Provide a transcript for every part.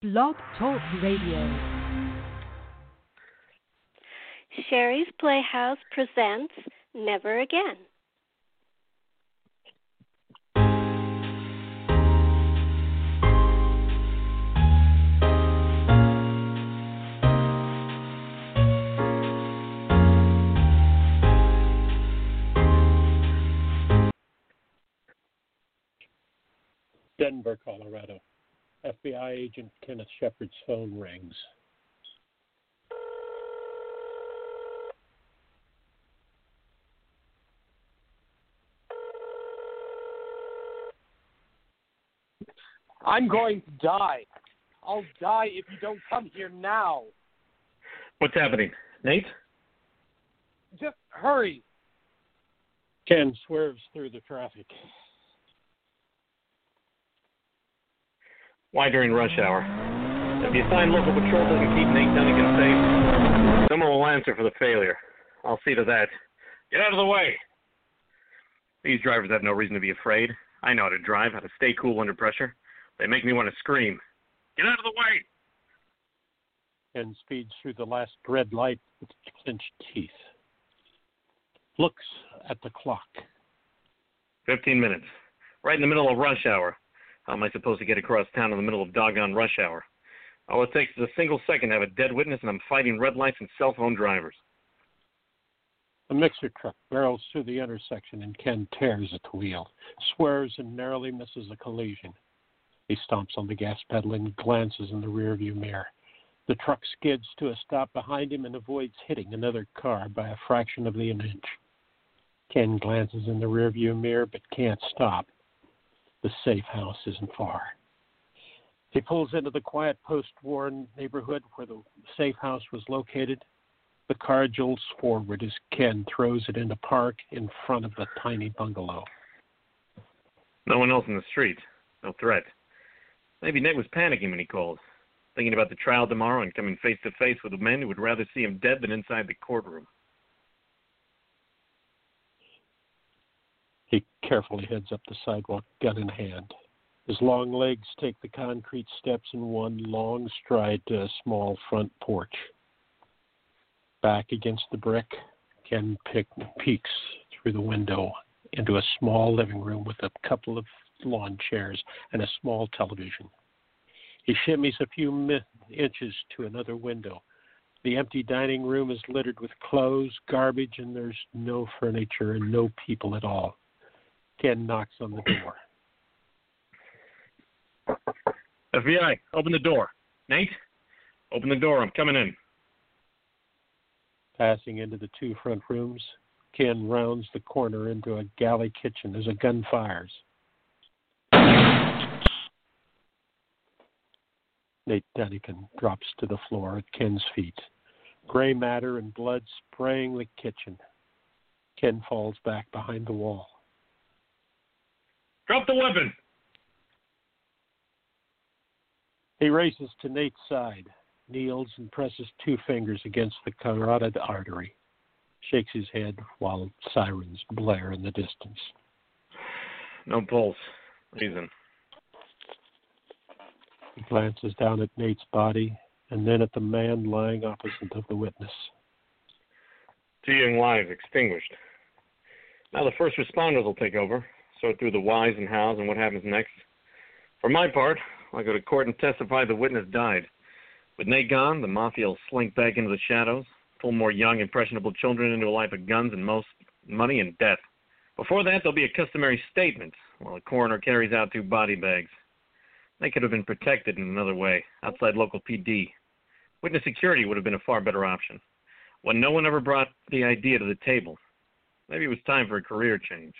Blog Talk Radio. Sherri's Playhouse presents Never Again. Denver, Colorado. FBI agent Kenneth Shepherd's phone rings. I'm going to die. I'll die if you don't come here now. What's happening? Nate? Just hurry. Ken swerves through the traffic. Why during rush hour? If the assigned local patrol doesn't keep Nate Dunnigan safe, someone will answer for the failure. I'll see to that. Get out of the way! These drivers have no reason to be afraid. I know how to drive, how to stay cool under pressure. They make me want to scream. Get out of the way! And speeds through the last red light with clenched teeth. Looks at the clock. Fifteen minutes. Right in the middle of rush hour. How am I supposed to get across town in the middle of doggone rush hour? All it takes is a single second to have a dead witness, and I'm fighting red lights and cell phone drivers. A mixer truck barrels through the intersection, and Ken tears at the wheel, swerves, and narrowly misses a collision. He stomps on the gas pedal and glances in the rearview mirror. The truck skids to a stop behind him and avoids hitting another car by a fraction of an inch. Ken glances in the rearview mirror but can't stop. The safe house isn't far. He pulls into the quiet post war neighborhood where the safe house was located. The car jolts forward as Ken throws it into park in front of the tiny bungalow. No one else in the street. No threat. Maybe Ned was panicking when he called, thinking about the trial tomorrow and coming face to face with a man who would rather see him dead than inside the courtroom. He carefully heads up the sidewalk, gun in hand. His long legs take the concrete steps in one long stride to a small front porch. Back against the brick, Ken peeks through the window into a small living room with a couple of lawn chairs and a small television. He shimmies a few inches to another window. The empty dining room is littered with clothes, garbage, and there's no furniture and no people at all. Ken knocks on the door. FBI, open the door. Nate, open the door. I'm coming in. Passing into the two front rooms, Ken rounds the corner into a galley kitchen as a gun fires. Nate Dunnigan drops to the floor at Ken's feet. Gray matter and blood spraying the kitchen. Ken falls back behind the wall. Drop the weapon. He races to Nate's side, kneels and presses two fingers against the carotid artery, shakes his head while sirens blare in the distance. No pulse. Reason. He glances down at Nate's body and then at the man lying opposite of the witness. Two young lives extinguished. Now the first responders will take over, sort through the whys and hows and what happens next. For my part, I'll go to court and testify the witness died. With Nate gone, the mafia will slink back into the shadows, pull more young, impressionable children into a life of guns and most money and death. Before that, there'll be a customary statement while the coroner carries out two body bags. They could have been protected in another way, outside local PD. Witness security would have been a far better option. When no one ever brought the idea to the table, maybe it was time for a career change.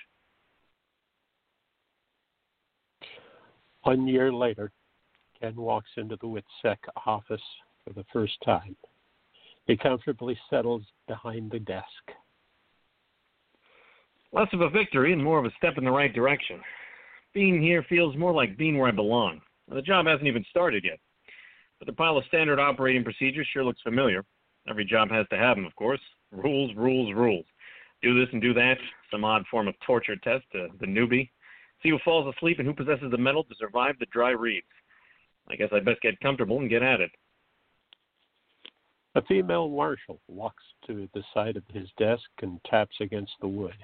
One year later, Ken walks into the WITSEC office for the first time. He comfortably settles behind the desk. Less of a victory and more of a step in the right direction. Being here feels more like being where I belong. The job hasn't even started yet. But the pile of standard operating procedures sure looks familiar. Every job has to have them, of course. Rules, rules, rules. Do this and do that. Some odd form of torture test to the newbie. See who falls asleep and who possesses the mettle to survive the dry reads. I guess I'd best get comfortable and get at it. A female marshal walks to the side of his desk and taps against the wood.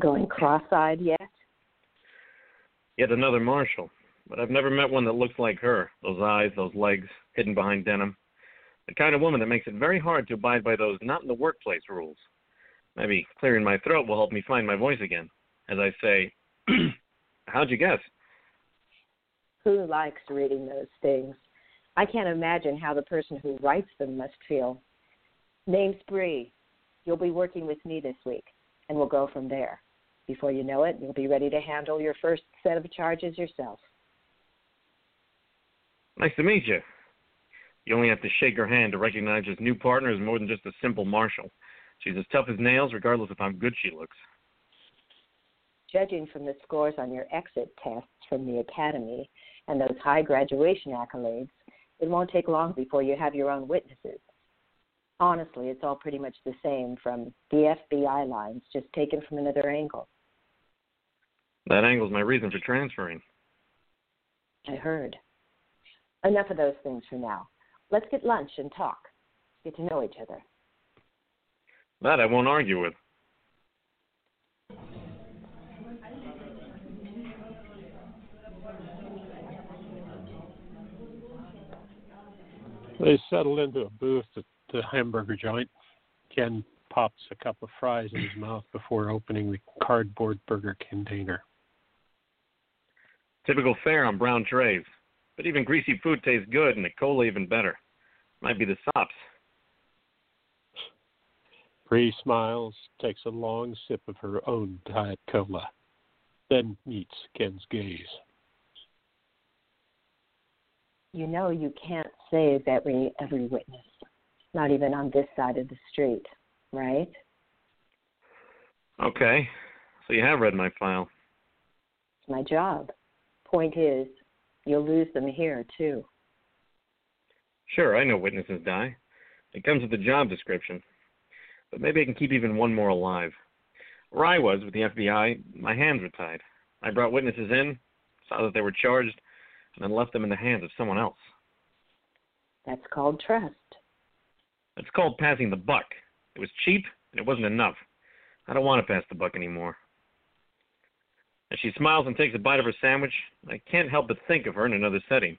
Going cross eyed yet? Yet another marshal, but I've never met one that looks like her. Those eyes, those legs, hidden behind denim. The kind of woman that makes it very hard to abide by those not in the workplace rules. Maybe clearing my throat will help me find my voice again. As I say, how'd you guess? Who likes reading those things? I can't imagine how the person who writes them must feel. Name's Bree. You'll be working with me this week, and we'll go from there. Before you know it, you'll be ready to handle your first set of charges yourself. Nice to meet you. You only have to shake her hand to recognize this new partner as more than just a simple marshal. She's as tough as nails, regardless of how good she looks. Judging from the scores on your exit tests from the academy and those high graduation accolades, it won't take long before you have your own witnesses. Honestly, it's all pretty much the same from the FBI lines, just taken from another angle. That angle's my reason for transferring. I heard. Enough of those things for now. Let's get lunch and talk. Get to know each other. That I won't argue with. They settle into a booth at the hamburger joint. Ken pops a cup of fries in his mouth before opening the cardboard burger container. Typical fare on brown trays. But even greasy food tastes good, and the cola even better. Might be the sops. Bree smiles, takes a long sip of her own Diet Cola, then meets Ken's gaze. You know you can't save every every witness, not even on this side of the street, right? Okay. So you have read my file. It's my job. Point is, you'll lose them here too. Sure, I know witnesses die. It comes with the job description. But maybe I can keep even one more alive. Where I was with the FBI, my hands were tied. I brought witnesses in, saw that they were charged, and then left them in the hands of someone else. That's called trust. It's called passing the buck. It was cheap, and it wasn't enough. I don't want to pass the buck anymore. As she smiles and takes a bite of her sandwich, I can't help but think of her in another setting.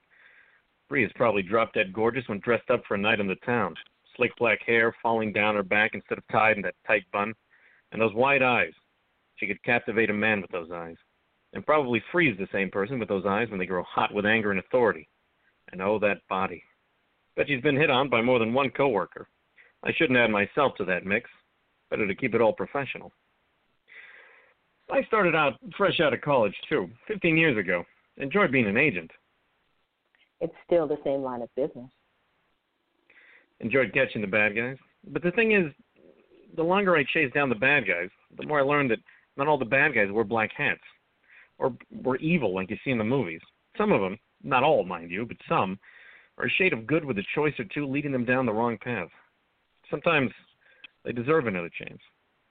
Bree is probably drop dead gorgeous when dressed up for a night in the town. Slick black hair falling down her back instead of tied in that tight bun, and those wide eyes. She could captivate a man with those eyes, and probably freeze the same person with those eyes when they grow hot with anger and authority. And oh, that body. Bet she's been hit on by more than one coworker. I shouldn't add myself to that mix. Better to keep it all professional. I started out fresh out of college too, 15 years ago. Enjoyed being an agent. It's still the same line of business. Enjoyed catching the bad guys. But the thing is, the longer I chased down the bad guys, the more I learned that not all the bad guys wore black hats or were evil like you see in the movies. Some of them, not all, mind you, but some, are a shade of good with a choice or two leading them down the wrong path. Sometimes they deserve another chance,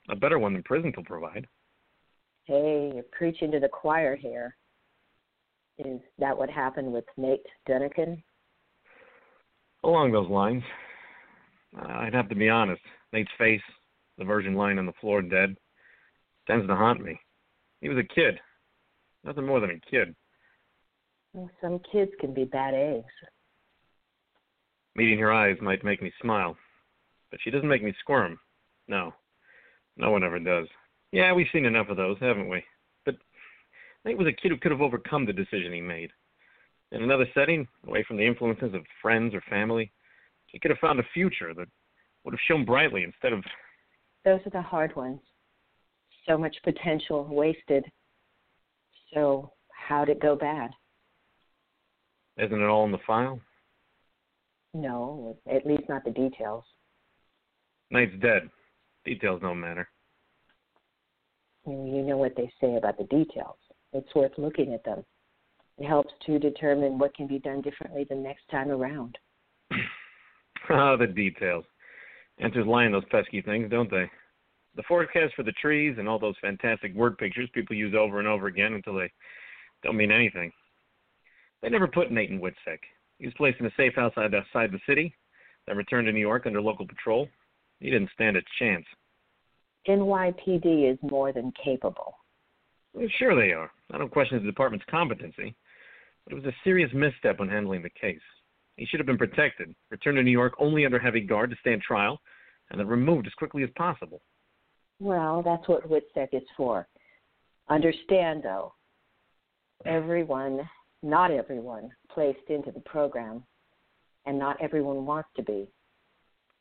a better one than prison can provide. Hey, you're preaching to the choir here. Is that what happened with Nate Dunnigan? Along those lines, Uh, I'd have to be honest. Nate's face, the virgin lying on the floor dead, tends to haunt me. He was a kid, nothing more than a kid. Well, some kids can be bad eggs. Meeting her eyes might make me smile, but she doesn't make me squirm. No, no one ever does. Yeah, we've seen enough of those, haven't we? But Nate was a kid who could have overcome the decision he made. In another setting, away from the influences of friends or family, he could have found a future that would have shone brightly instead of. Those are the hard ones. So much potential wasted. So, how'd it go bad? Isn't it all in the file? No, at least not the details. Knight's dead. Details don't matter. You know what they say about the details. It's worth looking at them. It helps to determine what can be done differently the next time around. Ah, the details. Answers lie in those pesky things, don't they? The forecast for the trees and all those fantastic word pictures people use over and over again until they don't mean anything. They never put Nate in Witsec. He was placed in a safe house outside the city, then returned to New York under local patrol. He didn't stand a chance. NYPD is more than capable. Well, sure they are. I don't question the department's competency, but it was a serious misstep when handling the case. He should have been protected, returned to New York only under heavy guard to stand trial, and then removed as quickly as possible. Well, that's what WITSEC is for. Understand, though, everyone, not everyone, placed into the program, and not everyone wants to be.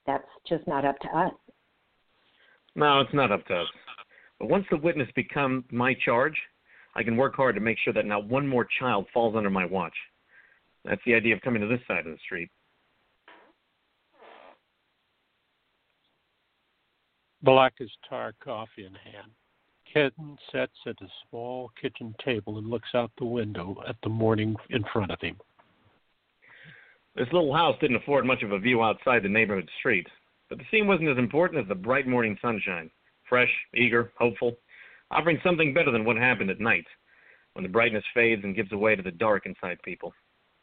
That's just not up to us. No, it's not up to us. But once the witness becomes my charge, I can work hard to make sure that not one more child falls under my watch. That's the idea of coming to this side of the street. Black as tar coffee in hand. Ken sits at a small kitchen table and looks out the window at the morning in front of him. This little house didn't afford much of a view outside the neighborhood street, but the scene wasn't as important as the bright morning sunshine. Fresh, eager, hopeful, offering something better than what happened at night, when the brightness fades and gives way to the dark inside people.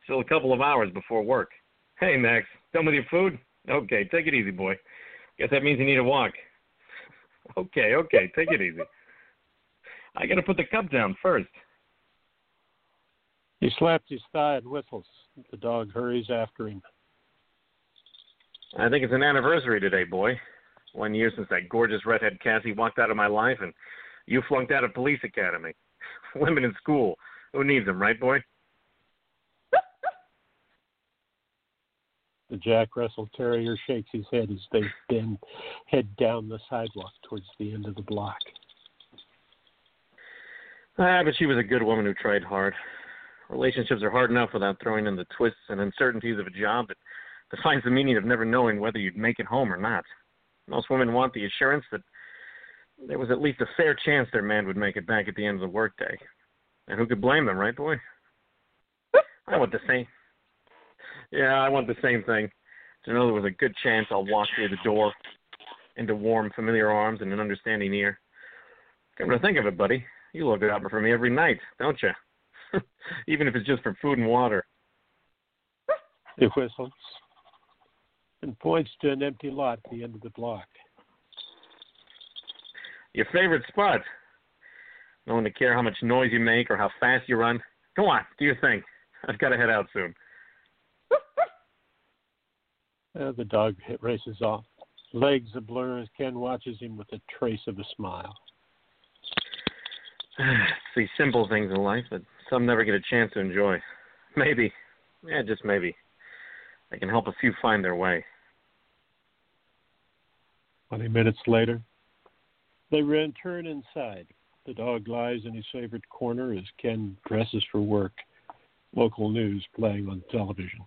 Still a couple of hours before work. Hey, Max, done with your food? Okay, take it easy, boy. Guess that means you need a walk. Okay, okay, take it easy. I gotta put the cup down first. He slaps his thigh and whistles. The dog hurries after him. I think it's an anniversary today, boy. One year since that gorgeous redhead Cassie walked out of my life and you flunked out of police academy. Women in school. Who needs them, right, boy? The Jack Russell Terrier shakes his head as they bend head down the sidewalk towards the end of the block. Ah, but she was a good woman who tried hard. Relationships are hard enough without throwing in the twists and uncertainties of a job that defines the meaning of never knowing whether you'd make it home or not. Most women want the assurance that there was at least a fair chance their man would make it back at the end of the workday. And who could blame them, right, boy? I want the same. Yeah, I want the same thing. To know there was a good chance I'll walk through the door into warm, familiar arms and an understanding ear. Come to think of it, buddy, you look out for me every night, don't you? Even if it's just for food and water. He whistles and points to an empty lot at the end of the block. Your favorite spot. No one to care how much noise you make or how fast you run. Go on, do your thing. I've got to head out soon. Uh, the dog races off. Legs a blur as Ken watches him with a trace of a smile. See simple things in life that some never get a chance to enjoy. Maybe, yeah, just maybe, I can help a few find their way. Twenty minutes later, they return inside. The dog lies in his favorite corner as Ken dresses for work. Local news playing on television.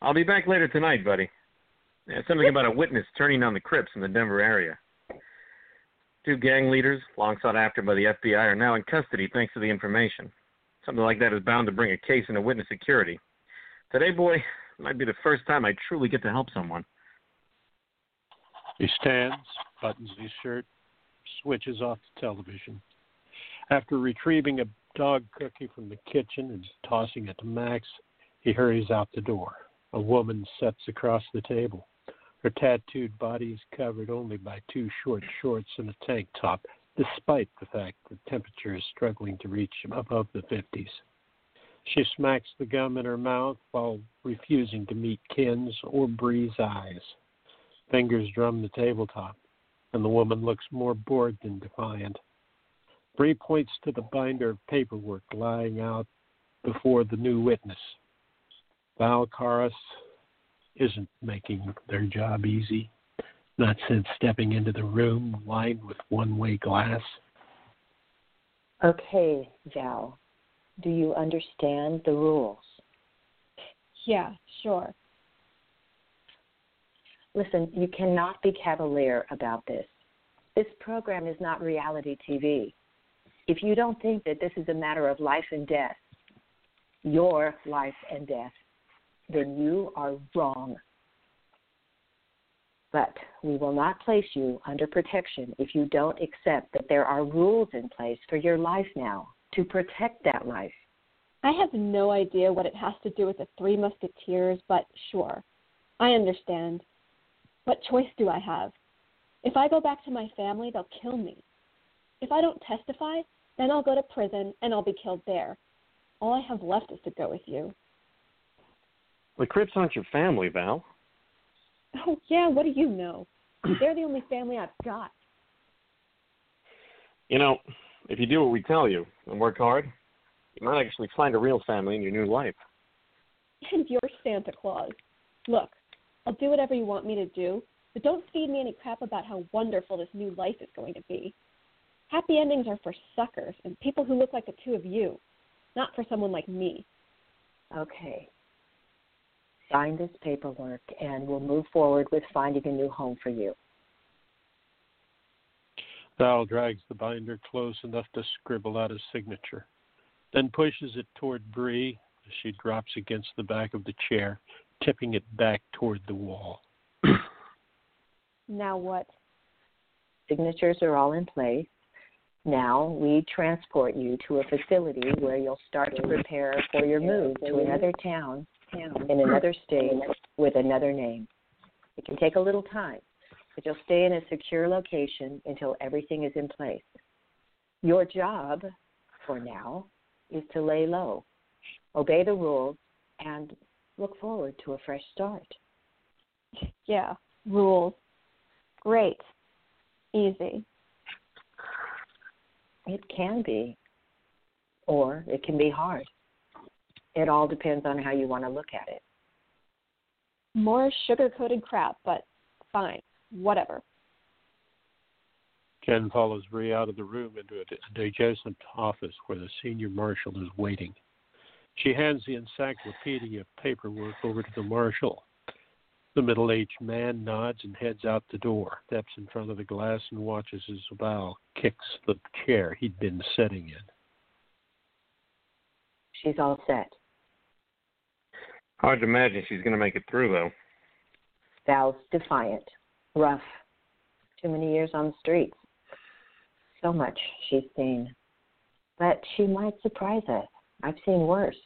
I'll be back later tonight, buddy. Yeah, something about a witness turning on the Crips in the Denver area. Two gang leaders, long sought after by the FBI, are now in custody thanks to the information. Something like that is bound to bring a case into witness security. Today, boy, might be the first time I truly get to help someone. He stands, buttons his shirt, switches off the television. After retrieving a dog cookie from the kitchen and tossing it to Max, he hurries out the door. A woman sits across the table. Her tattooed body is covered only by two short shorts and a tank top, despite the fact the temperature is struggling to reach above the 50s. She smacks the gum in her mouth while refusing to meet Ken's or Bree's eyes. Fingers drum the tabletop, and the woman looks more bored than defiant. Bree points to the binder of paperwork lying out before the new witness. Val Karas isn't making their job easy, not since stepping into the room lined with one way glass. Okay, Val, do you understand the rules? Yeah, sure. Listen, you cannot be cavalier about this. This program is not reality TV. If you don't think that this is a matter of life and death, your life and death, then you are wrong. But we will not place you under protection if you don't accept that there are rules in place for your life now to protect that life. I have no idea what it has to do with the Three Musketeers, but sure, I understand. What choice do I have? If I go back to my family, they'll kill me. If I don't testify, then I'll go to prison and I'll be killed there. All I have left is to go with you. The Crips aren't your family, Val. Oh, yeah, what do you know? They're the only family I've got. You know, if you do what we tell you and work hard, you might actually find a real family in your new life. And you're Santa Claus. Look, I'll do whatever you want me to do, but don't feed me any crap about how wonderful this new life is going to be. Happy endings are for suckers and people who look like the two of you, not for someone like me. Okay. Sign this paperwork and we'll move forward with finding a new home for you. Val drags the binder close enough to scribble out a signature, then pushes it toward Bree as she drops against the back of the chair, tipping it back toward the wall. Now what? Signatures are all in place. Now we transport you to a facility where you'll start to prepare for your move to another town in another state with another name. It can take a little time, but you'll stay in a secure location until everything is in place. Your job, for now, is to lay low, obey the rules, and look forward to a fresh start. Yeah, rules. Great. Easy. It can be, or it can be hard. It all depends on how you want to look at it. More sugar coated crap, but fine. Whatever. Ken follows Bree out of the room into a adjacent office where the senior marshal is waiting. She hands the encyclopedia paperwork over to the marshal. The middle aged man nods and heads out the door, steps in front of the glass, and watches as Val kicks the chair he'd been sitting in. She's all set. Hard to imagine she's going to make it through, though. Val's defiant, rough, too many years on the streets. So much she's seen. But she might surprise us. I've seen worse.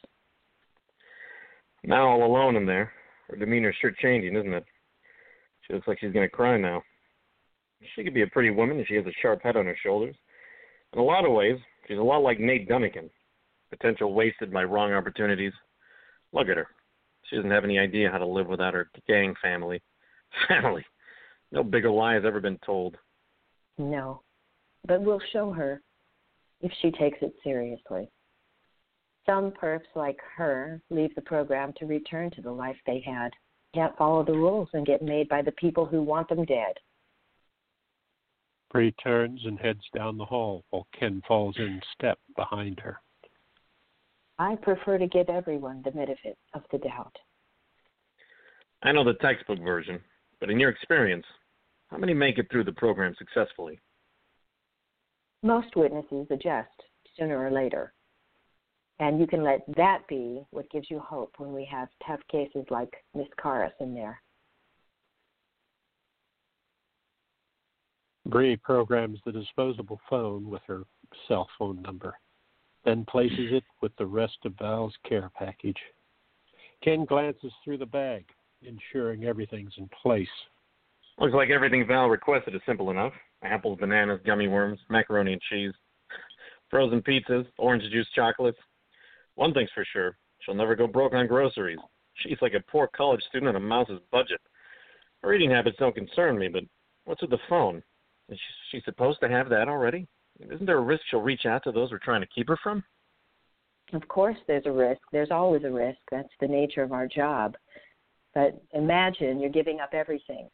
Now all alone in there. Her demeanor's sure changing, isn't it? She looks like she's going to cry now. She could be a pretty woman if she has a sharp head on her shoulders. In a lot of ways, she's a lot like Nate Dunnigan. Potential wasted by wrong opportunities. Look at her. She doesn't have any idea how to live without her gang family. Family. No bigger lie has ever been told. No. But we'll show her if she takes it seriously. Some perps like her leave the program to return to the life they had, can't follow the rules, and get made by the people who want them dead. Bree turns and heads down the hall while Ken falls in step behind her. I prefer to give everyone the benefit of the doubt. I know the textbook version, but in your experience, how many make it through the program successfully? Most witnesses adjust sooner or later. And you can let that be what gives you hope when we have tough cases like Miss Karas in there. Bree programs the disposable phone with her cell phone number, then places it with the rest of Val's care package. Ken glances through the bag, ensuring everything's in place. Looks like everything Val requested is simple enough apples, bananas, gummy worms, macaroni and cheese, frozen pizzas, orange juice chocolates. One thing's for sure she'll never go broke on groceries. She's like a poor college student on a mouse's budget. Her eating habits don't concern me, but what's with the phone? Is she, supposed to have that already? Isn't there a risk she'll reach out to those we're trying to keep her from? Of course, there's a risk. There's always a risk. That's the nature of our job. But imagine you're giving up everything,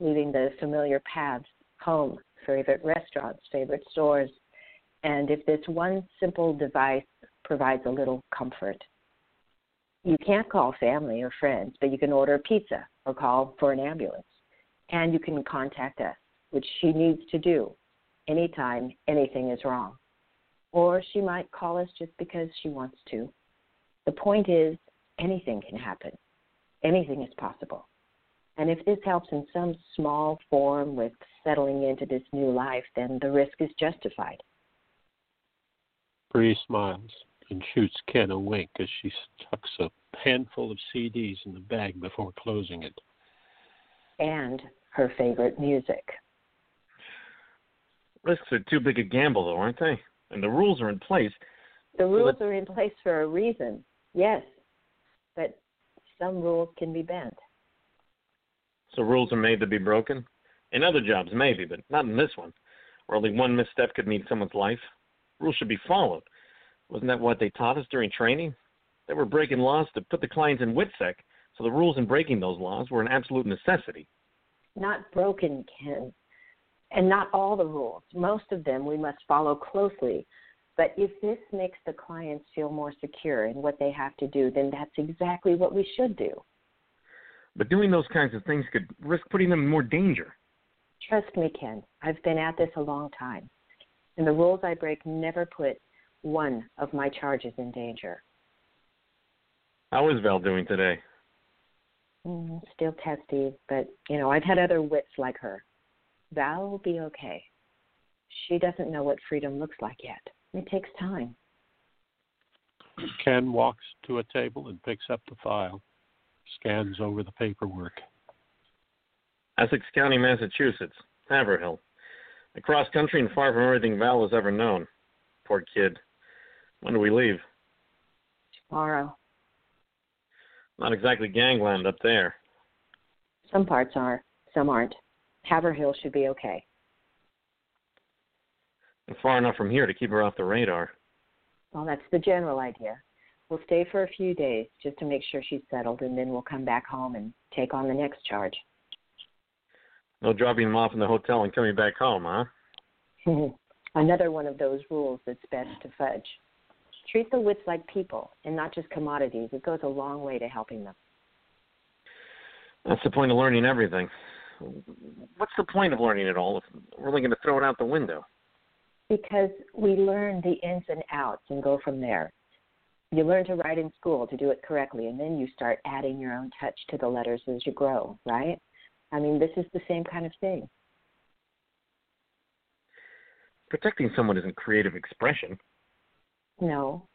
leaving the familiar paths, home, favorite restaurants, favorite stores. And if this one simple device provides a little comfort, you can't call family or friends, but you can order a pizza or call for an ambulance. And you can contact us, which she needs to do anytime anything is wrong. Or she might call us just because she wants to. The point is, anything can happen, anything is possible. And if this helps in some small form with settling into this new life, then the risk is justified. Bree smiles and shoots Ken a wink as she tucks a handful of CDs in the bag before closing it. And her favorite music. Risks are too big a gamble, though, aren't they? And the rules are in place. The rules are in place for a reason, yes, but some rules can be bent. So rules are made to be broken? In other jobs, maybe, but not in this one, where only one misstep could mean someone's life. Rules should be followed. Wasn't that what they taught us during training? They were breaking laws to put the clients in WITSEC, so the rules in breaking those laws were an absolute necessity. Not broken, Ken. And not all the rules. Most of them we must follow closely. But if this makes the clients feel more secure in what they have to do, then that's exactly what we should do. But doing those kinds of things could risk putting them in more danger. Trust me, Ken. I've been at this a long time. And the rules I break never put one of my charges in danger. How is Val doing today? Mm, still testy, but you know, I've had other wits like her. Val will be okay. She doesn't know what freedom looks like yet. It takes time. Ken walks to a table and picks up the file, scans over the paperwork. Essex County, Massachusetts, Haverhill. Across country and far from everything Val has ever known. Poor kid. When do we leave? Tomorrow. Not exactly gangland up there. Some parts are, some aren't. Haverhill should be okay. And far enough from here to keep her off the radar. Well, that's the general idea. We'll stay for a few days just to make sure she's settled, and then we'll come back home and take on the next charge. No dropping them off in the hotel and coming back home, huh? Another one of those rules that's best to fudge. Treat the wits like people and not just commodities. It goes a long way to helping them. That's the point of learning everything. What's the point of learning it all if we're only going to throw it out the window? Because we learn the ins and outs and go from there. You learn to write in school to do it correctly, and then you start adding your own touch to the letters as you grow, right? I mean, this is the same kind of thing. Protecting someone isn't creative expression. No,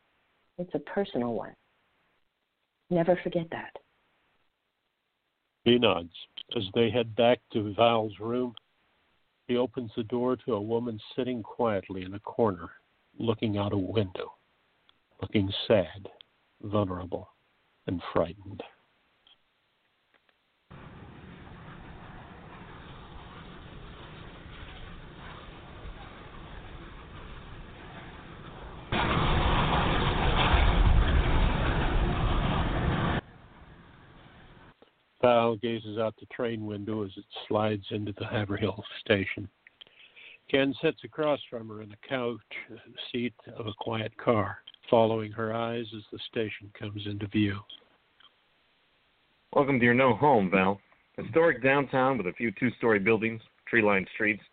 it's a personal one. Never forget that. He nods. As they head back to Val's room, he opens the door to a woman sitting quietly in a corner, looking out a window, looking sad, vulnerable, and frightened. Val gazes out the train window as it slides into the Haverhill station. Ken sits across from her in the couch seat of a quiet car, following her eyes as the station comes into view. Welcome to your no home, Val. Historic downtown with a few two story buildings, tree lined streets,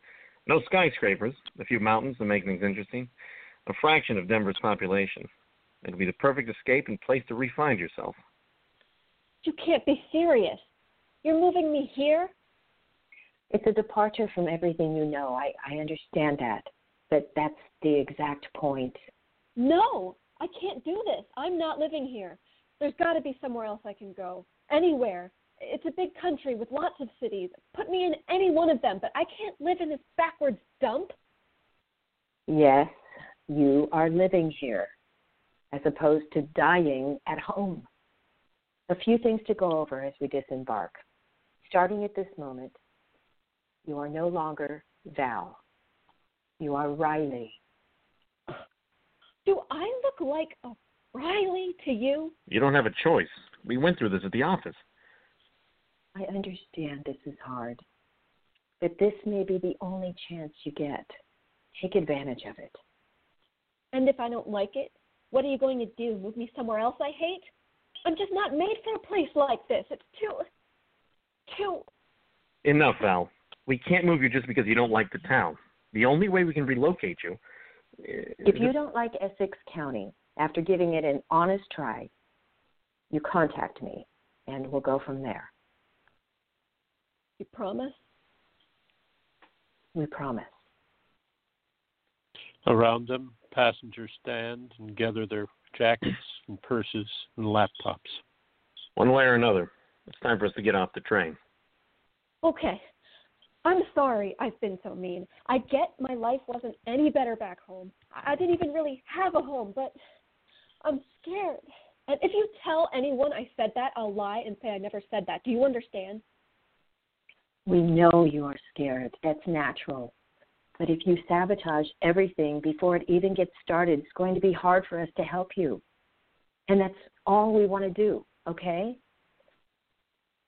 no skyscrapers, a few mountains to make things interesting, a fraction of Denver's population. It'll be the perfect escape and place to re-find yourself. You can't be serious. You're moving me here? It's a departure from everything you know. I, I understand that. But that's the exact point. No, I can't do this. I'm not living here. There's got to be somewhere else I can go. Anywhere. It's a big country with lots of cities. Put me in any one of them, but I can't live in this backwards dump. Yes, you are living here, as opposed to dying at home. A few things to go over as we disembark. Starting at this moment, you are no longer Val. You are Riley. Do I look like a Riley to you? You don't have a choice. We went through this at the office. I understand this is hard, but this may be the only chance you get. Take advantage of it. And if I don't like it, what are you going to do? Move me somewhere else I hate? I'm just not made for a place like this. It's too. too. Enough, Val. We can't move you just because you don't like the town. The only way we can relocate you. If you don't like Essex County, after giving it an honest try, you contact me and we'll go from there. You promise? We promise. Around them, passengers stand and gather their jackets and purses and laptops. One way or another, it's time for us to get off the train. Okay. I'm sorry I've been so mean. I get my life wasn't any better back home. I didn't even really have a home, but I'm scared. And if you tell anyone I said that, I'll lie and say I never said that. Do you understand? We know you are scared. That's natural. But if you sabotage everything before it even gets started, it's going to be hard for us to help you. And that's all we want to do, okay?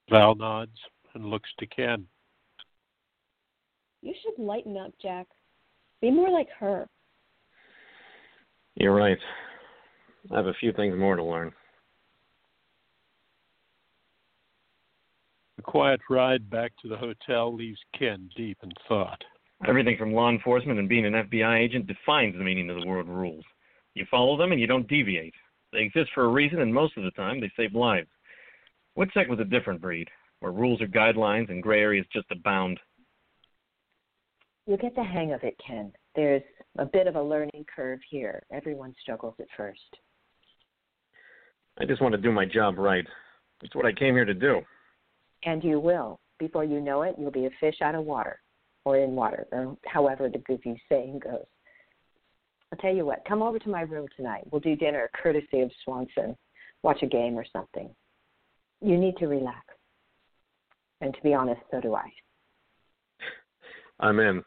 Val nods and looks to Ken. You should lighten up, Jack. Be more like her. You're right. I have a few things more to learn. The quiet ride back to the hotel leaves Ken deep in thought. Everything from law enforcement and being an FBI agent defines the meaning of the word rules. You follow them and you don't deviate. They exist for a reason, and most of the time they save lives. WITSEC was a different breed, where rules are guidelines and gray areas just abound. You'll get the hang of it, Ken. There's a bit of a learning curve here. Everyone struggles at first. I just want to do my job right. It's what I came here to do. And you will. Before you know it, you'll be a fish out of water, or in water, or however the goofy saying goes. I'll tell you what, come over to my room tonight. We'll do dinner courtesy of Swanson, watch a game or something. You need to relax. And to be honest, so do I. I'm in.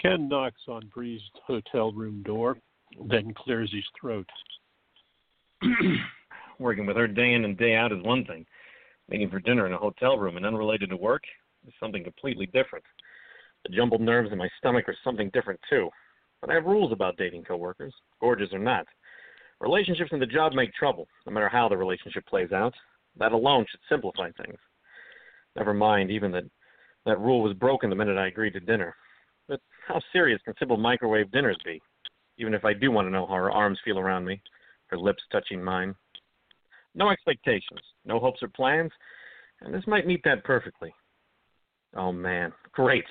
Ken knocks on Bree's hotel room door, then clears his throat. Working with her day in and day out is one thing. Meeting for dinner in a hotel room and unrelated to work is something completely different. The jumbled nerves in my stomach are something different too. But I have rules about dating coworkers, gorgeous or not. Relationships in the job make trouble, no matter how the relationship plays out. That alone should simplify things. Never mind, even that that rule was broken the minute I agreed to dinner. But how serious can simple microwave dinners be? Even if I do want to know how her arms feel around me, her lips touching mine. No expectations, no hopes or plans, and this might meet that perfectly. Oh man, great.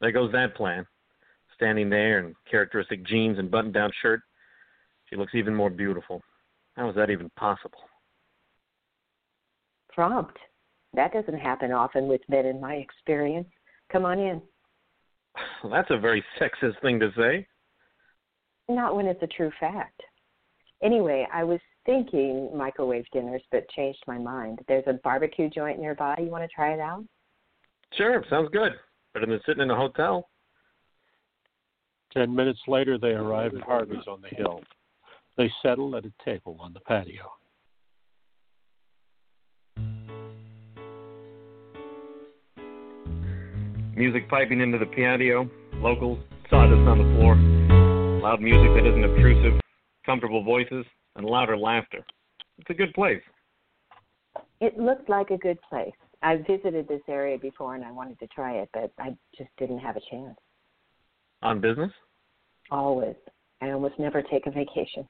There goes that plan. Standing there in characteristic jeans and button down shirt, she looks even more beautiful. How is that even possible? Prompt. That doesn't happen often with men in my experience. Come on in. Well, that's a very sexist thing to say. Not when it's a true fact. Anyway, I was thinking microwave dinners, but changed my mind. There's a barbecue joint nearby. You want to try it out? Sure, sounds good. Better than sitting in a hotel. Ten minutes later, they arrive at Harvey's on the hill. They settle at a table on the patio. Music piping into the patio, locals, sawdust on the floor, loud music that isn't obtrusive, comfortable voices, and louder laughter. It's a good place. It looked like a good place. I've visited this area before and I wanted to try it, but I just didn't have a chance. On business? Always. I almost never take a vacation.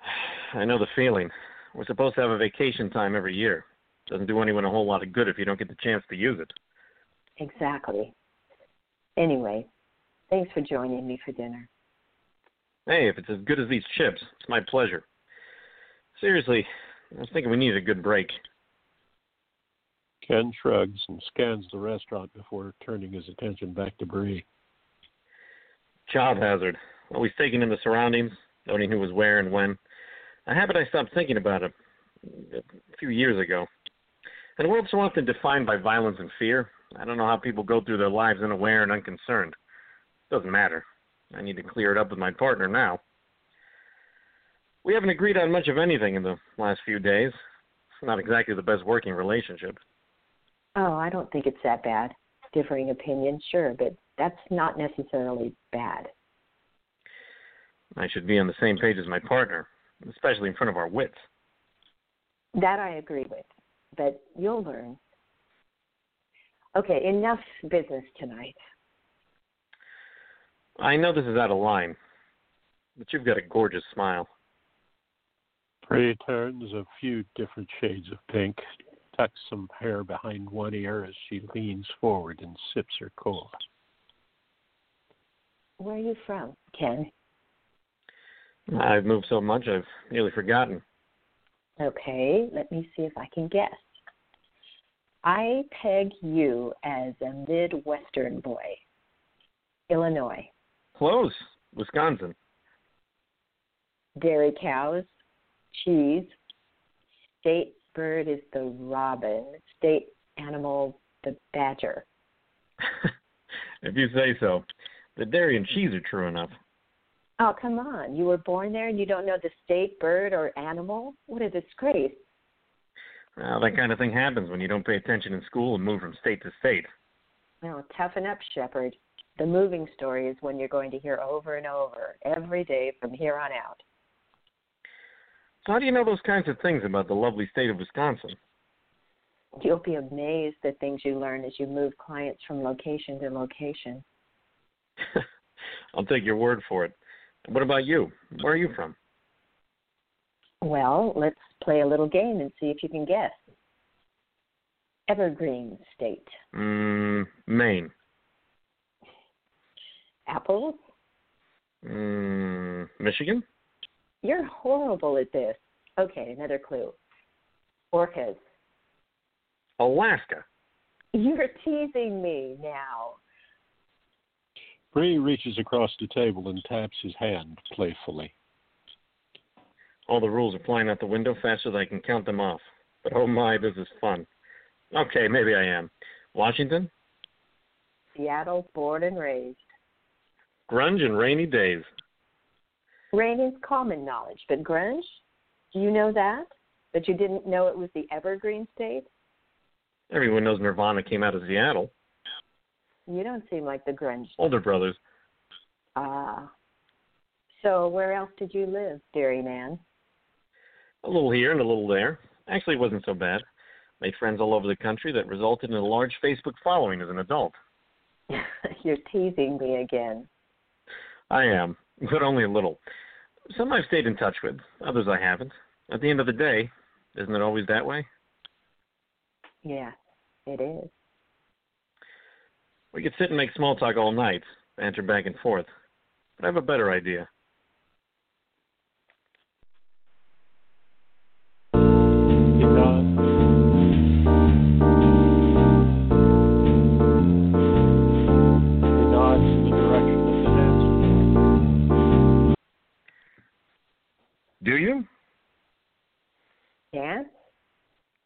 I know the feeling. We're supposed to have a vacation time every year. Doesn't do anyone a whole lot of good if you don't get the chance to use it. Exactly. Anyway, thanks for joining me for dinner. Hey, if it's as good as these chips, it's my pleasure. Seriously, I was thinking we needed a good break. Ken shrugs and scans the restaurant before turning his attention back to Bree. Job hazard. Always taking in the surroundings, noting who was where and when. A habit I stopped thinking about a, a few years ago. In a world so often defined by violence and fear, I don't know how people go through their lives unaware and unconcerned. Doesn't matter. I need to clear it up with my partner now. We haven't agreed on much of anything in the last few days. It's not exactly the best working relationship. Oh, I don't think it's that bad. Differing opinions, sure, but that's not necessarily bad. I should be on the same page as my partner, especially in front of our wits. That I agree with, but you'll learn. Okay, enough business tonight. I know this is out of line, but you've got a gorgeous smile. Bree turns a few different shades of pink, tucks some hair behind one ear as she leans forward and sips her cola. Where are you from, Ken? I've moved so much I've nearly forgotten. Okay, let me see if I can guess. I peg you as a Midwestern boy. Illinois. Close. Wisconsin. Dairy cows, cheese. State bird is the robin. State animal, the badger. if you say so. The dairy and cheese are true enough. Oh, come on. You were born there and you don't know the state bird or animal? What a disgrace. Well, that kind of thing happens when you don't pay attention in school and move from state to state. Well, toughen up, Shepherd. The moving story is one you're going to hear over and over every day from here on out. So, how do you know those kinds of things about the lovely state of Wisconsin? You'll be amazed at things you learn as you move clients from location to location. I'll take your word for it. What about you? Where are you from? Well, let's play a little game and see if you can guess. Evergreen State. Mm, Maine. Apples? Mm, Michigan? You're horrible at this. Okay, another clue. Orcas. Alaska. You're teasing me now. Bree reaches across the table and taps his hand playfully. All the rules are flying out the window faster than I can count them off. But oh my, this is fun. Okay, maybe I am. Washington? Seattle, born and raised. Grunge and rainy days. Rain is common knowledge, but grunge? Do you know that? That you didn't know it was the Evergreen State? Everyone knows Nirvana came out of Seattle. You don't seem like the grunge. Older brothers. Ah. So where else did you live, Dairyman? A little here and a little there. Actually, it wasn't so bad. Made friends all over the country that resulted in a large Facebook following as an adult. You're teasing me again. I am, but only a little. Some I've stayed in touch with, others I haven't. At the end of the day, isn't it always that way? Yeah, it is. We could sit and make small talk all night, banter back and forth. But I have a better idea. Do you? Dance?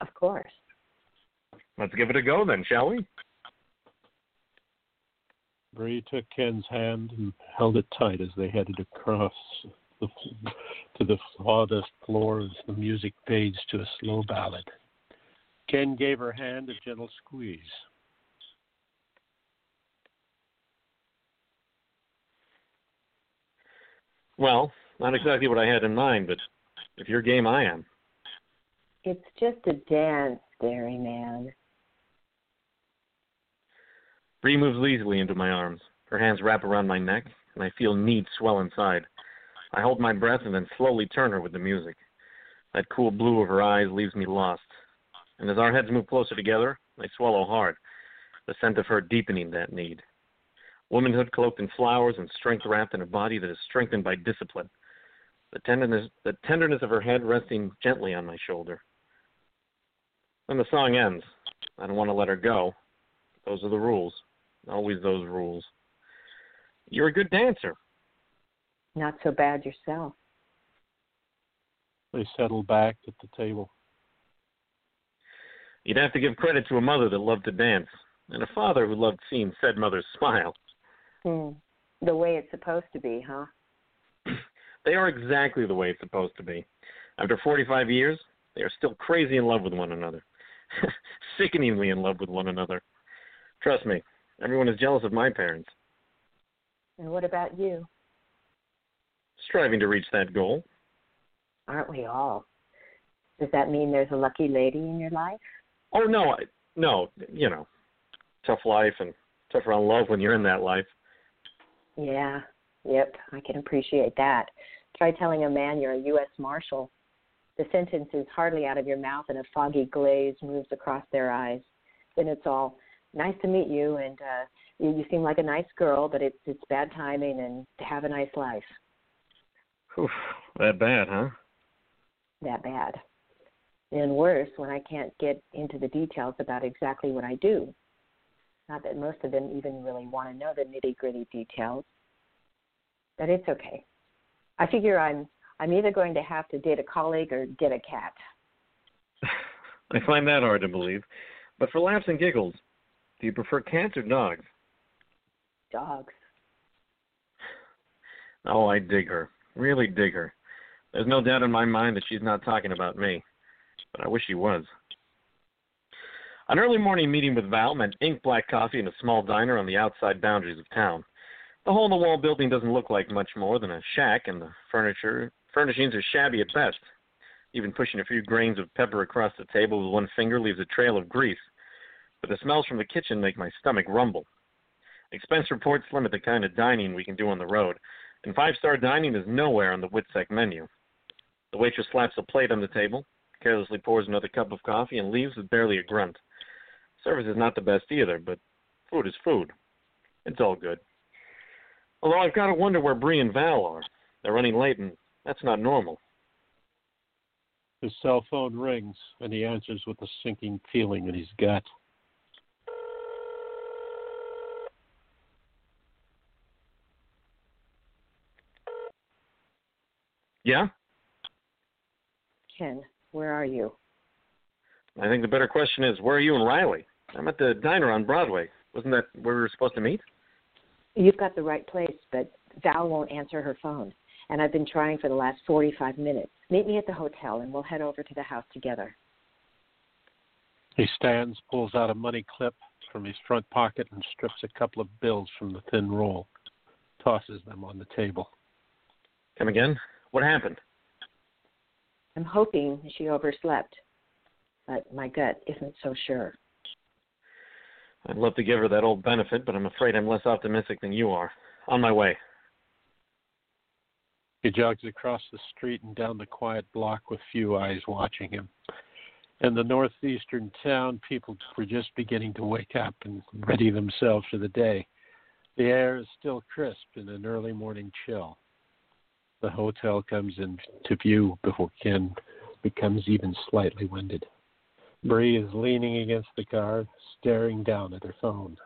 Of course. Let's give it a go then, shall we? Bree took Ken's hand and held it tight as they headed across the, to the sawdust floor as the music fades to a slow ballad. Ken gave her hand a gentle squeeze. Well, not exactly what I had in mind, but if you're game, I am. It's just a dance, Dairyman. Bree moves easily into my arms. Her hands wrap around my neck, and I feel need swell inside. I hold my breath and then slowly turn her with the music. That cool blue of her eyes leaves me lost. And as our heads move closer together, I swallow hard, the scent of her deepening that need. Womanhood cloaked in flowers and strength wrapped in a body that is strengthened by discipline. The tenderness, the tenderness of her head resting gently on my shoulder. When the song ends, I don't want to let her go. Those are the rules. Always those rules. You're a good dancer. Not so bad yourself. They settled back at the table. You'd have to give credit to a mother that loved to dance, and a father who loved seeing said mother's smile. Hmm. The way it's supposed to be, huh? They are exactly the way it's supposed to be. After 45 years, they are still crazy in love with one another. Sickeningly in love with one another. Trust me, everyone is jealous of my parents. And what about you? Striving to reach that goal. Aren't we all? Does that mean there's a lucky lady in your life? Oh no, I, no, you know, tough life and tough around love when you're in that life. Yeah. Yep, I can appreciate that. Try telling a man you're a U.S. Marshal. The sentence is hardly out of your mouth, and a foggy glaze moves across their eyes. Then it's all nice to meet you, and uh, you, you seem like a nice girl, but it's it's bad timing, and to have a nice life. Oof, that bad, huh? That bad. And worse when I can't get into the details about exactly what I do. Not that most of them even really want to know the nitty gritty details. But it's okay. I figure I'm I'm either going to have to date a colleague or get a cat. I find that hard to believe. But for laughs and giggles, do you prefer cats or dogs? Dogs. Oh, I dig her. Really dig her. There's no doubt in my mind that she's not talking about me. But I wish she was. An early morning meeting with Val meant ink black coffee in a small diner on the outside boundaries of town. The hole in the wall building doesn't look like much more than a shack, and the furniture furnishings are shabby at best. Even pushing a few grains of pepper across the table with one finger leaves a trail of grease. But the smells from the kitchen make my stomach rumble. Expense reports limit the kind of dining we can do on the road, and five star dining is nowhere on the WITSEC menu. The waitress slaps a plate on the table, carelessly pours another cup of coffee, and leaves with barely a grunt. Service is not the best either, but food is food. It's all good. Although I've got to wonder where Bree and Val are. They're running late, and that's not normal. His cell phone rings, and he answers with a sinking feeling in his gut. Yeah? Ken, where are you? I think the better question is where are you and Riley? I'm at the diner on Broadway. Wasn't that where we were supposed to meet? You've got the right place, but Val won't answer her phone. And I've been trying for the last 45 minutes. Meet me at the hotel, and we'll head over to the house together. He stands, pulls out a money clip from his front pocket, and strips a couple of bills from the thin roll, tosses them on the table. Come again? What happened? I'm hoping she overslept, but my gut isn't so sure. I'd love to give her that old benefit, but I'm afraid I'm less optimistic than you are. On my way. He jogs across the street and down the quiet block with few eyes watching him. In the northeastern town, people were just beginning to wake up and ready themselves for the day. The air is still crisp in an early morning chill. The hotel comes into view before Ken becomes even slightly winded. Bree is leaning against the car, staring down at her phone.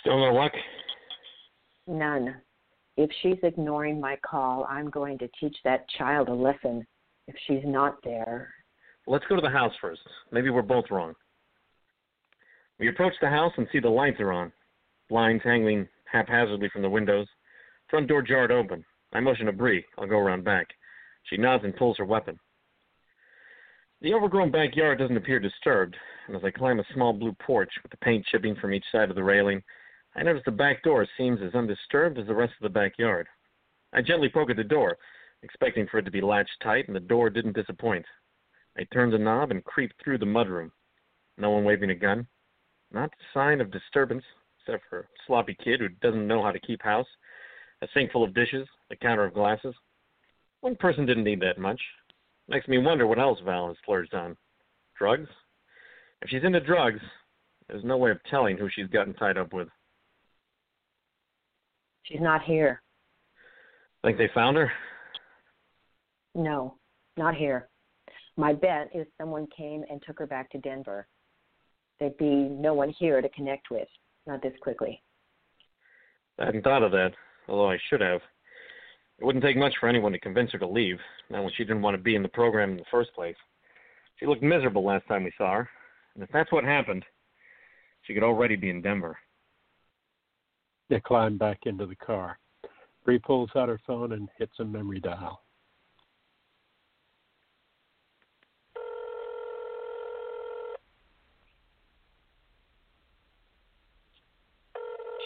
Still no luck? None. If she's ignoring my call, I'm going to teach that child a lesson. If she's not there. Let's go to the house first. Maybe we're both wrong. We approach the house and see the lights are on. Blinds hanging haphazardly from the windows. Front door jarred open. I motion to Bree. I'll go around back. She nods and pulls her weapon. The overgrown backyard doesn't appear disturbed, and as I climb a small blue porch with the paint chipping from each side of the railing, I notice the back door seems as undisturbed as the rest of the backyard. I gently poke at the door, expecting for it to be latched tight, and the door didn't disappoint. I turn the knob and creep through the mudroom. No one waving a gun. Not a sign of disturbance, except for a sloppy kid who doesn't know how to keep house, a sink full of dishes, a counter of glasses. One person didn't need that much. Makes me wonder what else Val has splurged on. Drugs? If she's into drugs, there's no way of telling who she's gotten tied up with. She's not here. Think they found her? No, not here. My bet is someone came and took her back to Denver. There'd be no one here to connect with, not this quickly. I hadn't thought of that, although I should have. It wouldn't take much for anyone to convince her to leave, not when she didn't want to be in the program in the first place. She looked miserable last time we saw her, and if that's what happened, she could already be in Denver. They climb back into the car. Bree pulls out her phone and hits a memory dial.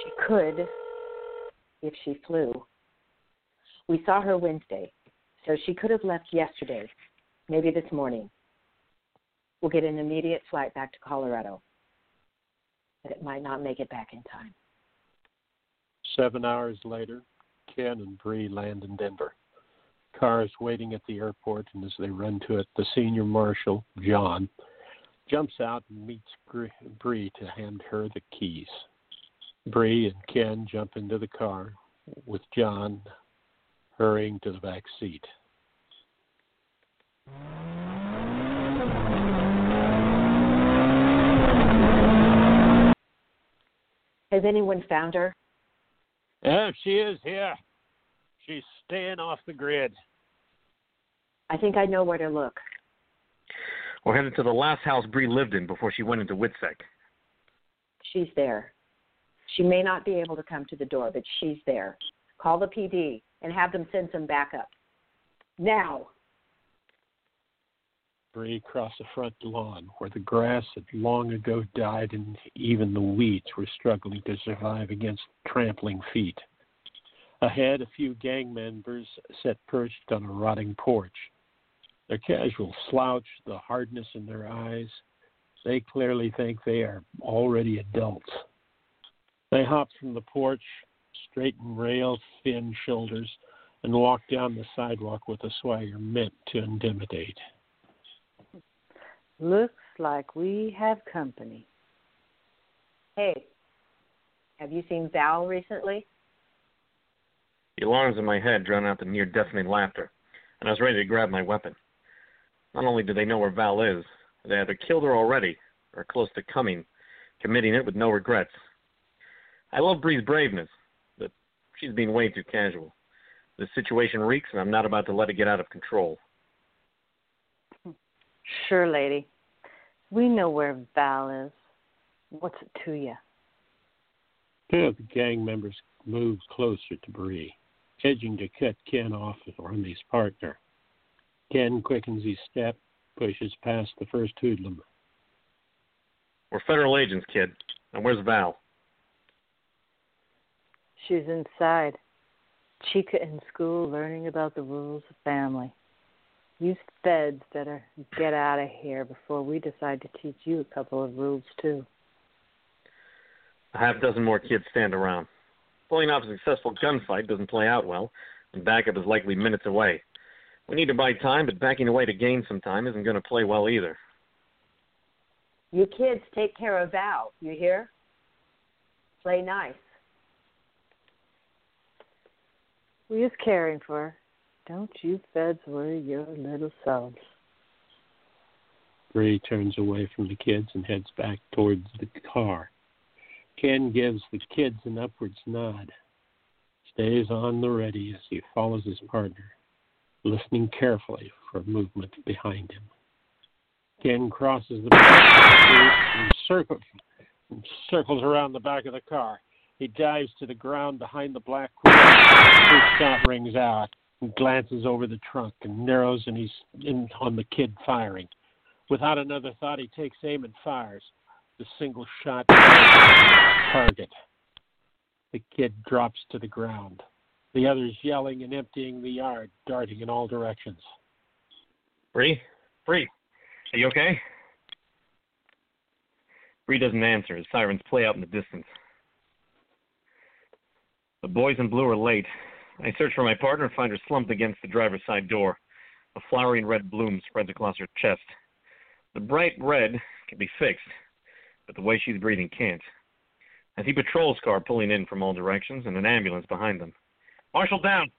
She could if she flew. We saw her Wednesday, so she could have left yesterday, maybe this morning. We'll get an immediate flight back to Colorado. but it might not make it back in time. Seven hours later, Ken and Bree land in Denver. Car is waiting at the airport, and as they run to it, the senior marshal, John, jumps out and meets Bree to hand her the keys. Bree and Ken jump into the car with John hurrying to the back seat. Has anyone found her? Yeah, she is here. She's staying off the grid. I think I know where to look. We're headed to the last house Bree lived in before she went into WITSEC. She's there. She may not be able to come to the door, but she's there. Call the PD and have them send some backup. Now. Bree crossed the front lawn where the grass had long ago died and even the weeds were struggling to survive against trampling feet. Ahead, a few gang members sat perched on a rotting porch. Their casual slouch, the hardness in their eyes, they clearly think they are already adults. They hop from the porch, straighten rail, thin shoulders, and walk down the sidewalk with a swagger meant to intimidate. Looks like we have company. Hey, have you seen Val recently? The alarms in my head drown out the near deafening laughter, and I was ready to grab my weapon. Not only do they know where Val is, they either killed her already or close to coming, committing it with no regrets. I love Bree's braveness, but she's being way too casual. The situation reeks, and I'm not about to let it get out of control. Sure, lady. We know where Val is. What's it to you? Two of the gang members move closer to Bree, edging to cut Ken off from his partner. Ken quickens his step, pushes past the first hoodlum. We're federal agents, kid. And where's Val? She's inside. Chica in school learning about the rules of family. You feds better get out of here before we decide to teach you a couple of rules, too. A half dozen more kids stand around. Pulling off a successful gunfight doesn't play out well, and backup is likely minutes away. We need to buy time, but backing away to gain some time isn't going to play well either. You kids take care of Val, you hear? Play nice. We is caring for. Don't you feds worry your little selves. Bree turns away from the kids and heads back towards the car. Ken gives the kids an upwards nod, stays on the ready as he follows his partner, listening carefully for movement behind him. Ken crosses the and circles, and circles around the back of the car. He dives to the ground behind the black wheel. His shot rings out and glances over the trunk and narrows and he's in on the kid firing. Without another thought, he takes aim and fires. The single shot target. The kid drops to the ground. The others yelling and emptying the yard, darting in all directions. Bree? Bree, are you okay? Bree doesn't answer as sirens play out in the distance. The boys in blue are late. I search for my partner and find her slumped against the driver's side door. A flowering red bloom spreads across her chest. The bright red can be fixed, but the way she's breathing can't. I see patrol's car pulling in from all directions and an ambulance behind them. Marshal down!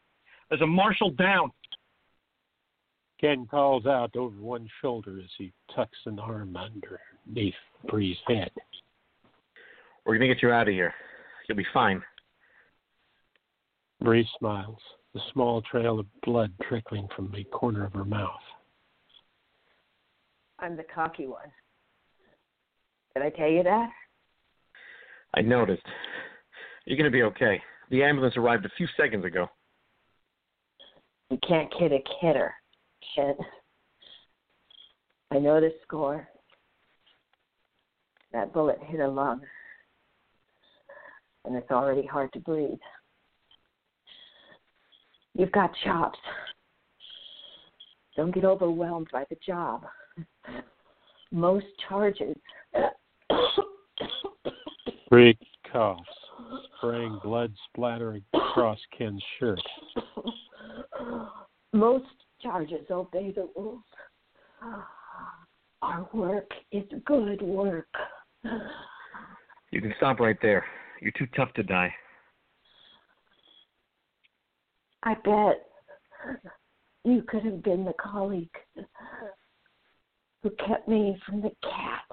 There's a marshal down! Ken calls out over one shoulder as he tucks an arm underneath Bree's head. We're going to get you out of here. You'll be fine. Bree smiles, the small trail of blood trickling from the corner of her mouth. I'm the cocky one. Did I tell you that? I noticed. You're going to be okay. The ambulance arrived a few seconds ago. You can't kid a kidder, kid. I know the score. That bullet hit a lung, and it's already hard to breathe. You've got chops. Don't get overwhelmed by the job. Most charges Bree coughs, spraying blood splattering across Ken's shirt. Most charges obey the rules. Our work is good work. You can stop right there. You're too tough to die. I bet you could have been the colleague who kept me from the cat.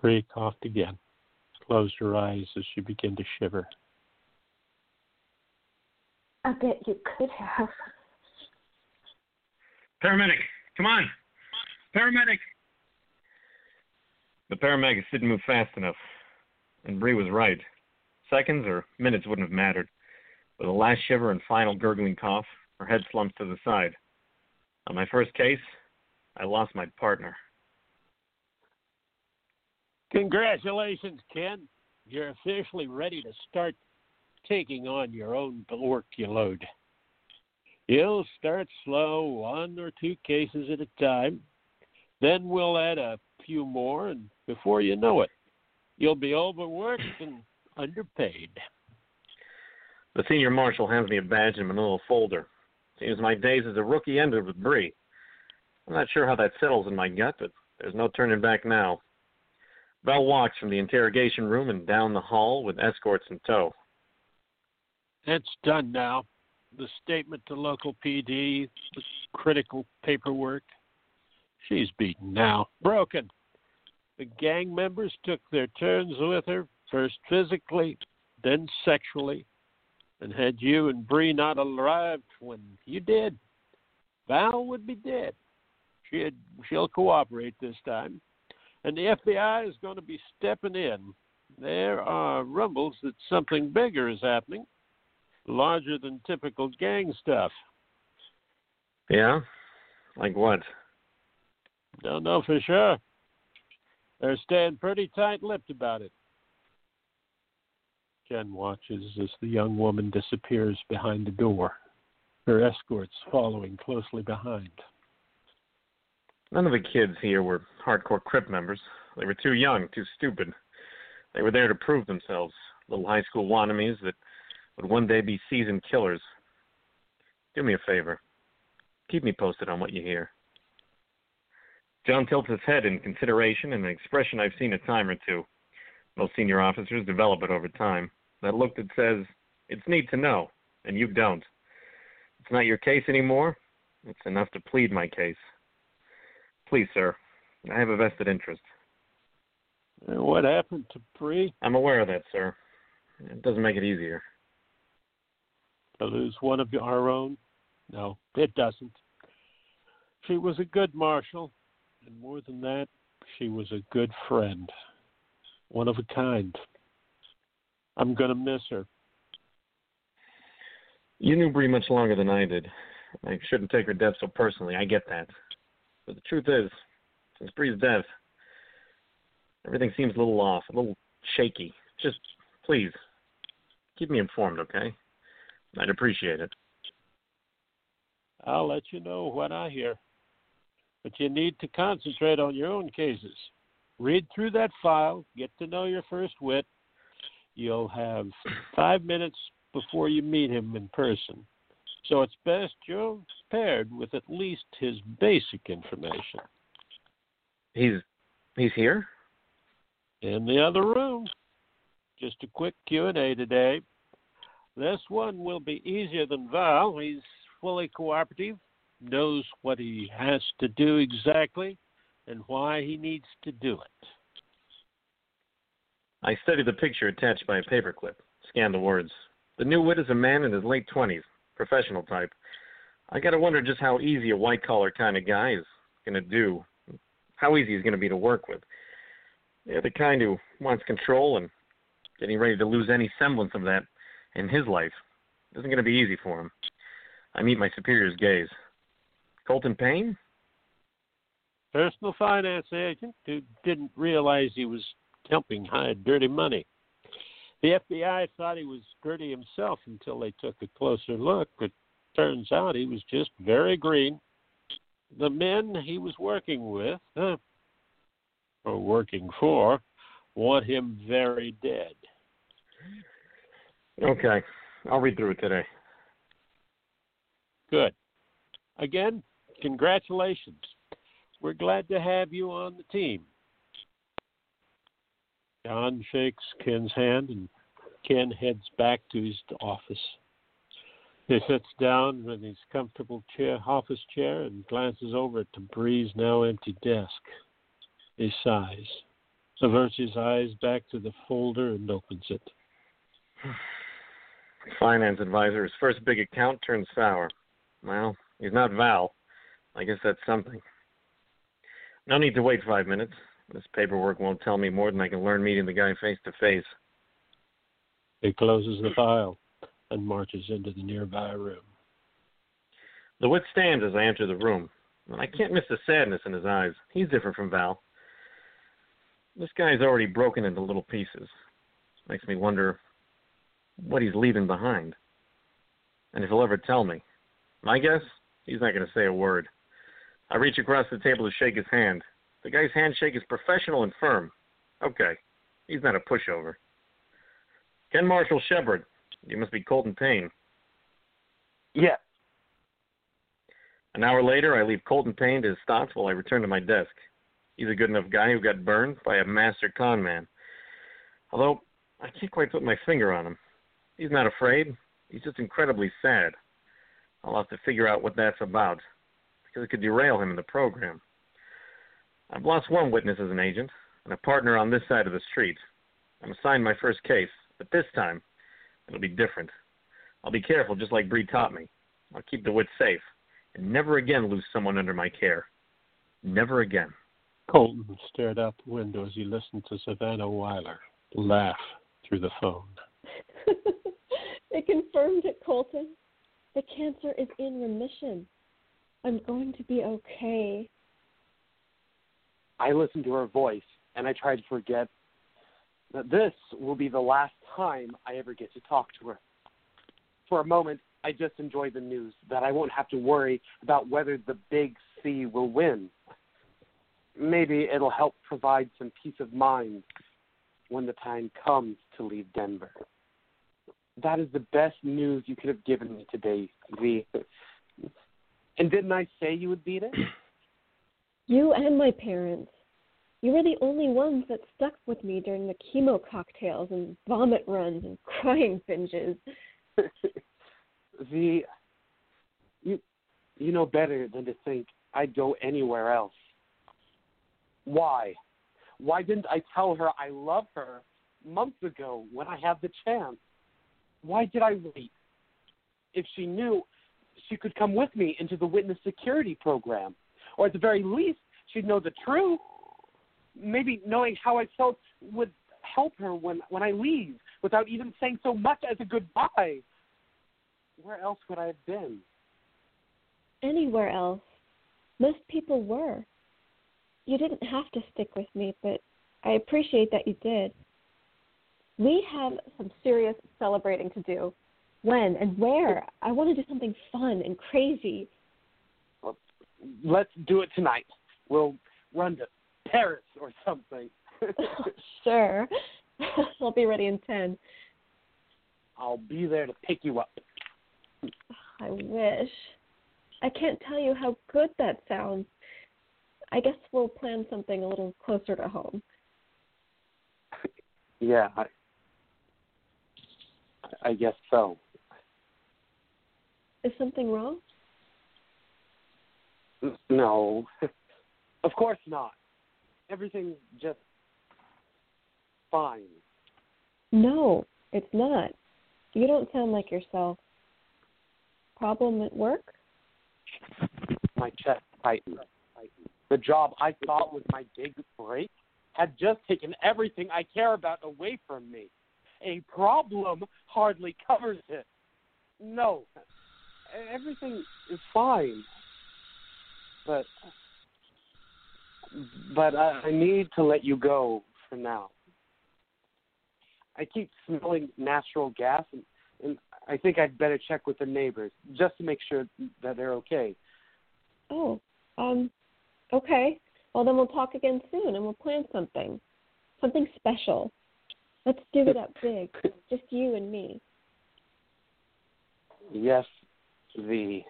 Bree coughed again, closed her eyes as she began to shiver. I bet you could have. Paramedic, come on. Paramedic. The paramedics didn't move fast enough, and Bree was right. Seconds or minutes wouldn't have mattered. With a last shiver and final gurgling cough, her head slumped to the side. On my first case, I lost my partner. Congratulations, Ken. You're officially ready to start taking on your own workload. You'll start slow, one or two cases at a time. Then we'll add a few more, and before you know it, you'll be overworked and underpaid. The senior marshal hands me a badge and a manila folder. Seems my days as a rookie ended with Bree. I'm not sure how that settles in my gut, but there's no turning back now. Bell walks from the interrogation room and down the hall with escorts in tow. It's done now. The statement to local PD, the critical paperwork. She's beaten now, broken. The gang members took their turns with her, first physically, then sexually, and had you and Bree not arrived when you did, Val would be dead. She had, she'll cooperate this time and the FBI is going to be stepping in. There are rumbles that something bigger is happening, larger than typical gang stuff. Yeah? Like what? Don't know for sure. They're staying pretty tight lipped about it. Ken watches as the young woman disappears behind the door, her escorts following closely behind. None of the kids here were hardcore Crip members. They were too young, too stupid. They were there to prove themselves, little high school wannabes that would one day be seasoned killers. Do me a favor. Keep me posted on what you hear. John tilts his head in consideration and an expression I've seen a time or two. Most senior officers develop it over time. That look that says, it's neat to know, and you don't. It's not your case anymore. It's enough to plead my case. Please, sir. I have a vested interest. What happened to Bree? I'm aware of that, sir. It doesn't make it easier. To lose one of our own? No, it doesn't. She was a good marshal, and more than that, she was a good friend. One of a kind. I'm going to miss her. You knew Bree much longer than I did. I shouldn't take her death so personally. I get that. But the truth is, since Bree's death, everything seems a little off, a little shaky. Just please keep me informed, okay? I'd appreciate it. I'll let you know what I hear. But you need to concentrate on your own cases. Read through that file, get to know your first wit. You'll have five minutes before you meet him in person. So it's best you're paired with at least his basic information. He's he's here? In the other room. Just a quick Q&A today. This one will be easier than Val. He's fully cooperative, knows what he has to do exactly and why he needs to do it. I studied the picture attached by a paperclip, scanned the words. The new wit is a man in his late 20s, professional type. I gotta wonder just how easy a white collar kind of guy is gonna do, how easy he's gonna be to work with. Yeah, the kind who wants control and getting ready to lose any semblance of that in his life isn't gonna be easy for him. I meet my superior's gaze. Colton Payne? Personal finance agent who didn't realize he was dumping high dirty money. The FBI thought he was dirty himself until they took a closer look, but turns out he was just very green. the men he was working with, uh, or working for, want him very dead. Okay. I'll read through it today. Good. Again, congratulations. We're glad to have you on the team. John shakes Ken's hand and Ken heads back to his office. He sits down in his comfortable chair, office chair and glances over at the Bree's now empty desk. He sighs, averts his eyes back to the folder, and opens it. Finance advisor, his first big account turns sour. Well, he's not Val. I guess that's something. No need to wait five minutes. This paperwork won't tell me more than I can learn meeting the guy face to face. He closes the file and marches into the nearby room. The wit stands as I enter the room, and I can't miss the sadness in his eyes. He's different from Val. This guy's already broken into little pieces. Makes me wonder what he's leaving behind. And if he'll ever tell me. My guess, he's not going to say a word. I reach across the table to shake his hand. The guy's handshake is professional and firm. Okay, he's not a pushover. Ken Marshall Shepherd, you must be Colton Payne. Yeah. An hour later, I leave Colton Payne to his thoughts while I return to my desk. He's a good enough guy who got burned by a master con man. Although, I can't quite put my finger on him. He's not afraid. He's just incredibly sad. I'll have to figure out what that's about, because it could derail him in the program. I've lost one witness as an agent, and a partner on this side of the street. I'm assigned my first case, but this time, it'll be different. I'll be careful, just like Bree taught me. I'll keep the wits safe, and never again lose someone under my care. Never again. Colton stared out the window as he listened to Savannah Weiler laugh through the phone. they confirmed it, Colton. The cancer is in remission. I'm going to be okay. I listened to her voice and I tried to forget that this will be the last time I ever get to talk to her. For a moment, I just enjoyed the news that I won't have to worry about whether the big C will win. Maybe it'll help provide some peace of mind when the time comes to leave Denver. That is the best news you could have given me today, V. And didn't I say you would beat it? You and my parents. You were the only ones that stuck with me during the chemo cocktails and vomit runs and crying binges. the you you know better than to think I'd go anywhere else. Why? Why didn't I tell her I love her months ago when I had the chance? Why did I wait? If she knew, she could come with me into the witness security program. Or at the very least, she'd know the truth. Maybe knowing how I felt would help her when, when I leave without even saying so much as a goodbye. Where else would I have been? Anywhere else. Most people were. You didn't have to stick with me, but I appreciate that you did. We have some serious celebrating to do. When and where? I want to do something fun and crazy. Let's do it tonight. We'll run to Paris or something. sure. I'll be ready in 10. I'll be there to pick you up. I wish. I can't tell you how good that sounds. I guess we'll plan something a little closer to home. Yeah, I, I guess so. Is something wrong? No. of course not. Everything's just fine. No, it's not. You don't sound like yourself. Problem at work? My chest tightened. The job I thought was my big break had just taken everything I care about away from me. A problem hardly covers it. No, everything is fine. But but I, I need to let you go for now. I keep smelling natural gas, and, and I think I'd better check with the neighbors just to make sure that they're okay. Oh, Um, okay. Well, then we'll talk again soon and we'll plan something. Something special. Let's do it up big. Just you and me. Yes, V.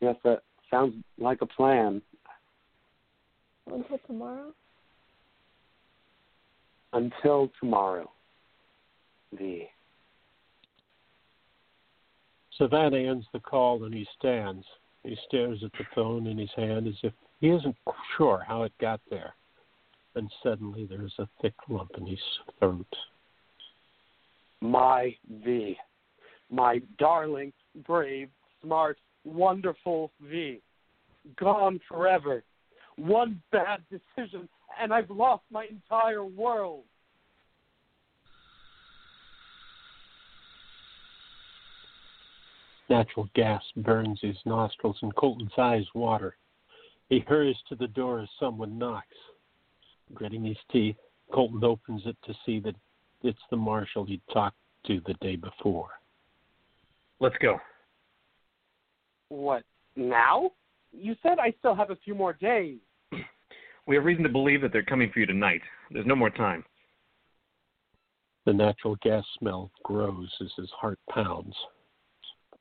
Yes, that sounds like a plan. Until tomorrow? Until tomorrow. V. Savannah ends the call and he stands. He stares at the phone in his hand as if he isn't sure how it got there. And suddenly there's a thick lump in his throat. My V. My darling, brave, smart, wonderful V. Gone forever. One bad decision, and I've lost my entire world. Natural gas burns his nostrils and Colton's eyes water. He hurries to the door as someone knocks. Gritting his teeth, Colton opens it to see that it's the marshal he'd talked to the day before. Let's go. What, now? You said I still have a few more days. We have reason to believe that they're coming for you tonight. There's no more time. The natural gas smell grows as his heart pounds.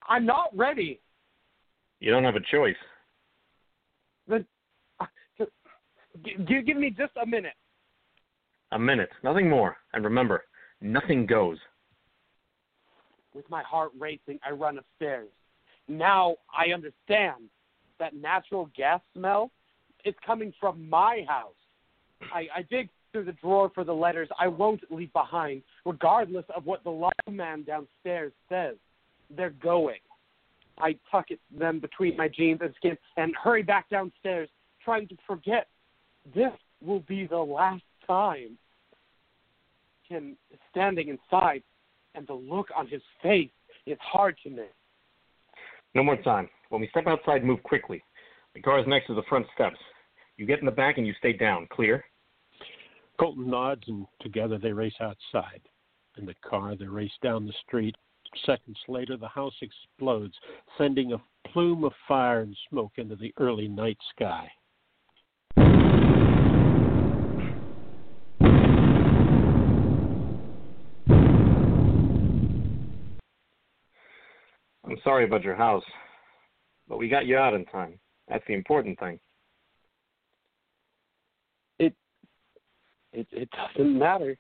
I'm not ready. You don't have a choice. The, uh, just, g- give me just a minute. A minute, nothing more. And remember, nothing goes. With my heart racing, I run upstairs. Now I understand that natural gas smell is coming from my house. I, I dig through the drawer for the letters I won't leave behind, regardless of what the man downstairs says. They're going. I tuck it, them between my jeans and skin and hurry back downstairs, trying to forget. This will be the last time. Him standing inside, and the look on his face is hard to miss. No more time. When we step outside, move quickly. The car is next to the front steps. You get in the back and you stay down. Clear? Colton nods, and together they race outside. In the car, they race down the street. Seconds later, the house explodes, sending a plume of fire and smoke into the early night sky. I'm sorry about your house, but we got you out in time. That's the important thing. It it it doesn't matter.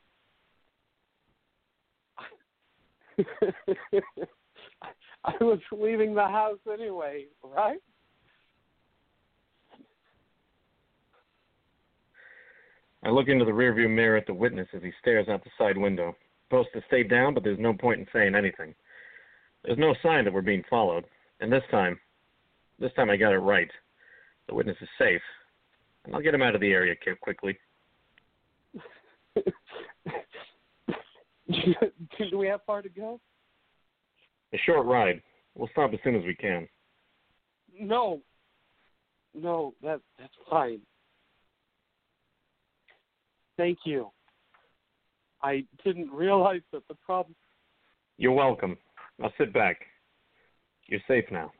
I was leaving the house anyway, right? I look into the rearview mirror at the witness as he stares out the side window. Supposed to stay down, but there's no point in saying anything. There's no sign that we're being followed. And this time, this time I got it right. The witness is safe. And I'll get him out of the area quickly. Do we have far to go? A short ride. We'll stop as soon as we can. No. No, that that's fine. Thank you. I didn't realize that the problem You're welcome. I'll sit back. You're safe now.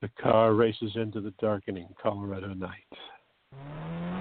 The car races into the darkening Colorado night.